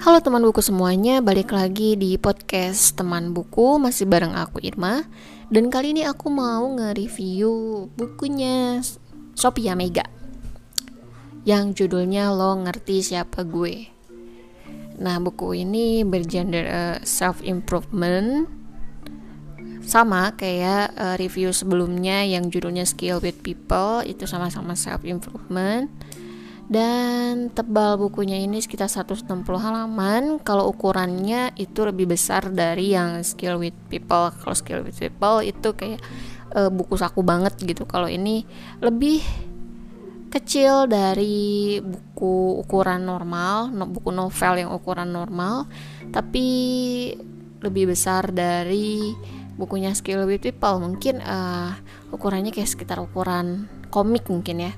Halo teman buku semuanya, balik lagi di podcast teman buku Masih bareng aku Irma. Dan kali ini aku mau nge-review bukunya Sophia Mega Yang judulnya Lo Ngerti Siapa Gue. Nah buku ini bergender uh, self-improvement sama kayak uh, review sebelumnya yang judulnya Skill with People itu sama-sama self improvement dan tebal bukunya ini sekitar 160 halaman. Kalau ukurannya itu lebih besar dari yang skill with people. Kalau skill with people itu kayak uh, buku saku banget gitu. Kalau ini lebih kecil dari buku ukuran normal no, buku novel yang ukuran normal. Tapi lebih besar dari bukunya skill with people. Mungkin uh, ukurannya kayak sekitar ukuran komik mungkin ya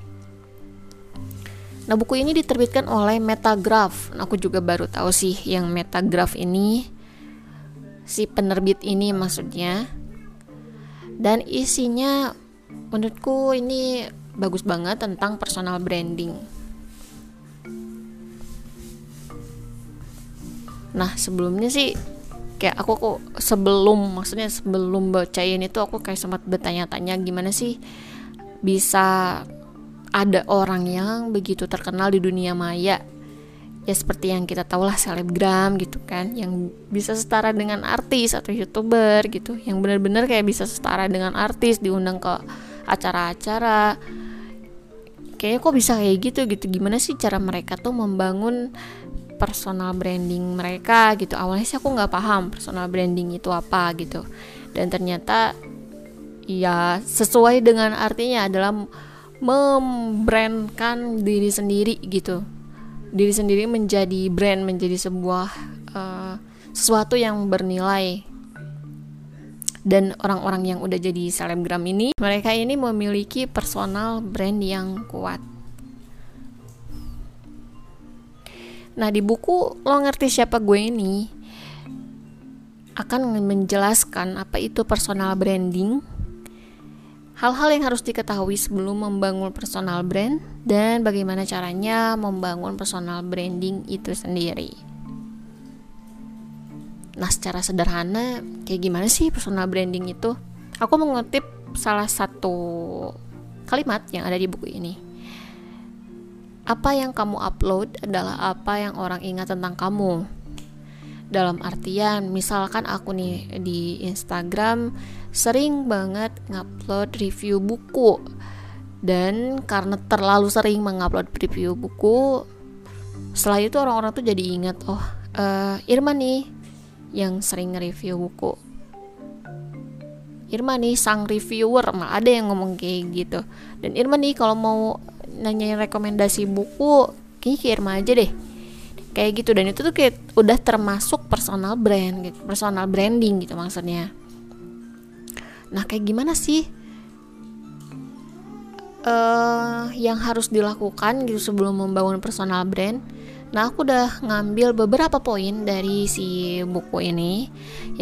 Nah, buku ini diterbitkan oleh Metagraph. Nah, aku juga baru tahu sih yang Metagraph ini si penerbit ini maksudnya. Dan isinya menurutku ini bagus banget tentang personal branding. Nah, sebelumnya sih kayak aku kok sebelum maksudnya sebelum bacain itu aku kayak sempat bertanya-tanya gimana sih bisa ada orang yang begitu terkenal di dunia maya ya seperti yang kita tahu lah selebgram gitu kan yang bisa setara dengan artis atau youtuber gitu yang benar-benar kayak bisa setara dengan artis diundang ke acara-acara. Kayaknya kok bisa kayak gitu gitu. Gimana sih cara mereka tuh membangun personal branding mereka gitu? Awalnya sih aku nggak paham personal branding itu apa gitu. Dan ternyata ya sesuai dengan artinya adalah membrandkan diri sendiri gitu. Diri sendiri menjadi brand menjadi sebuah uh, sesuatu yang bernilai. Dan orang-orang yang udah jadi selebgram ini mereka ini memiliki personal brand yang kuat. Nah di buku lo ngerti siapa gue ini akan menjelaskan apa itu personal branding Hal-hal yang harus diketahui sebelum membangun personal brand dan bagaimana caranya membangun personal branding itu sendiri. Nah, secara sederhana, kayak gimana sih personal branding itu? Aku mengutip salah satu kalimat yang ada di buku ini. Apa yang kamu upload adalah apa yang orang ingat tentang kamu dalam artian misalkan aku nih di Instagram sering banget ngupload review buku. Dan karena terlalu sering mengupload review buku setelah itu orang-orang tuh jadi ingat oh uh, Irma nih yang sering nge-review buku. Irma nih sang reviewer. Mah ada yang ngomong kayak gitu. Dan Irma nih kalau mau nanyain rekomendasi buku kayaknya ke Irma aja deh kayak gitu dan itu tuh kayak udah termasuk personal brand gitu personal branding gitu maksudnya nah kayak gimana sih uh, yang harus dilakukan gitu sebelum membangun personal brand Nah, aku udah ngambil beberapa poin dari si buku ini.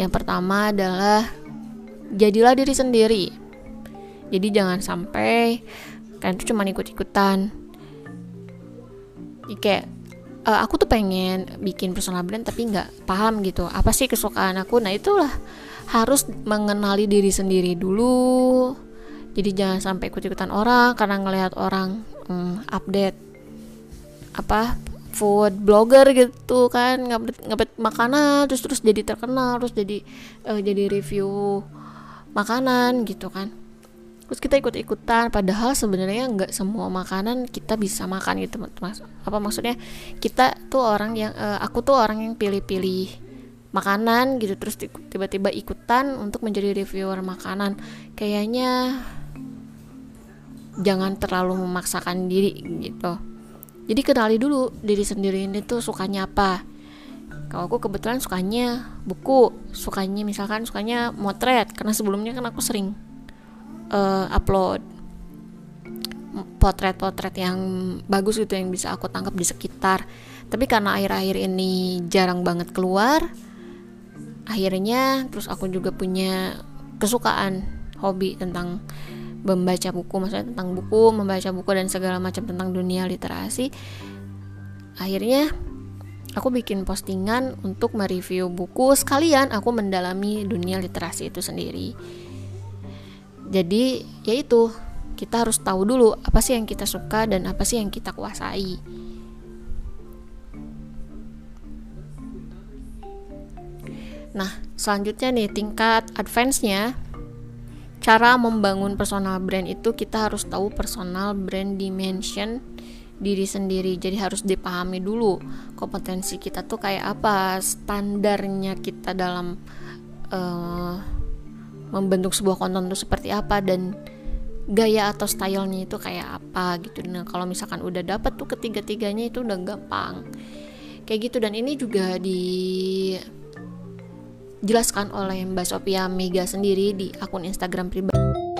Yang pertama adalah jadilah diri sendiri. Jadi jangan sampai kalian tuh cuma ikut-ikutan. Kayak uh, aku tuh pengen bikin personal brand tapi nggak paham gitu. Apa sih kesukaan aku? Nah itulah. Harus mengenali diri sendiri dulu. Jadi jangan sampai ikut-ikutan orang karena ngelihat orang um, update apa food blogger gitu kan. Ngupdate makanan terus terus jadi terkenal terus jadi uh, jadi review makanan gitu kan terus kita ikut-ikutan padahal sebenarnya nggak semua makanan kita bisa makan gitu mas. Apa maksudnya? Kita tuh orang yang uh, aku tuh orang yang pilih-pilih makanan gitu terus tiba-tiba ikutan untuk menjadi reviewer makanan. Kayaknya jangan terlalu memaksakan diri gitu. Jadi kenali dulu diri sendiri ini tuh sukanya apa. Kalau aku kebetulan sukanya buku sukanya misalkan sukanya motret karena sebelumnya kan aku sering uh, upload potret-potret yang bagus gitu yang bisa aku tangkap di sekitar. Tapi karena akhir-akhir ini jarang banget keluar akhirnya terus aku juga punya kesukaan hobi tentang membaca buku maksudnya tentang buku membaca buku dan segala macam tentang dunia literasi. Akhirnya aku bikin postingan untuk mereview buku sekalian aku mendalami dunia literasi itu sendiri jadi yaitu kita harus tahu dulu apa sih yang kita suka dan apa sih yang kita kuasai. Nah selanjutnya nih tingkat advance-nya. Cara membangun personal brand itu kita harus tahu personal brand dimension diri sendiri. Jadi harus dipahami dulu kompetensi kita tuh kayak apa standarnya kita dalam uh, membentuk sebuah konten itu seperti apa dan gaya atau stylenya itu kayak apa gitu. Nah kalau misalkan udah dapet tuh ketiga-tiganya itu udah gampang. Kayak gitu dan ini juga dijelaskan oleh Mbak Sophia Mega sendiri di akun Instagram pribadi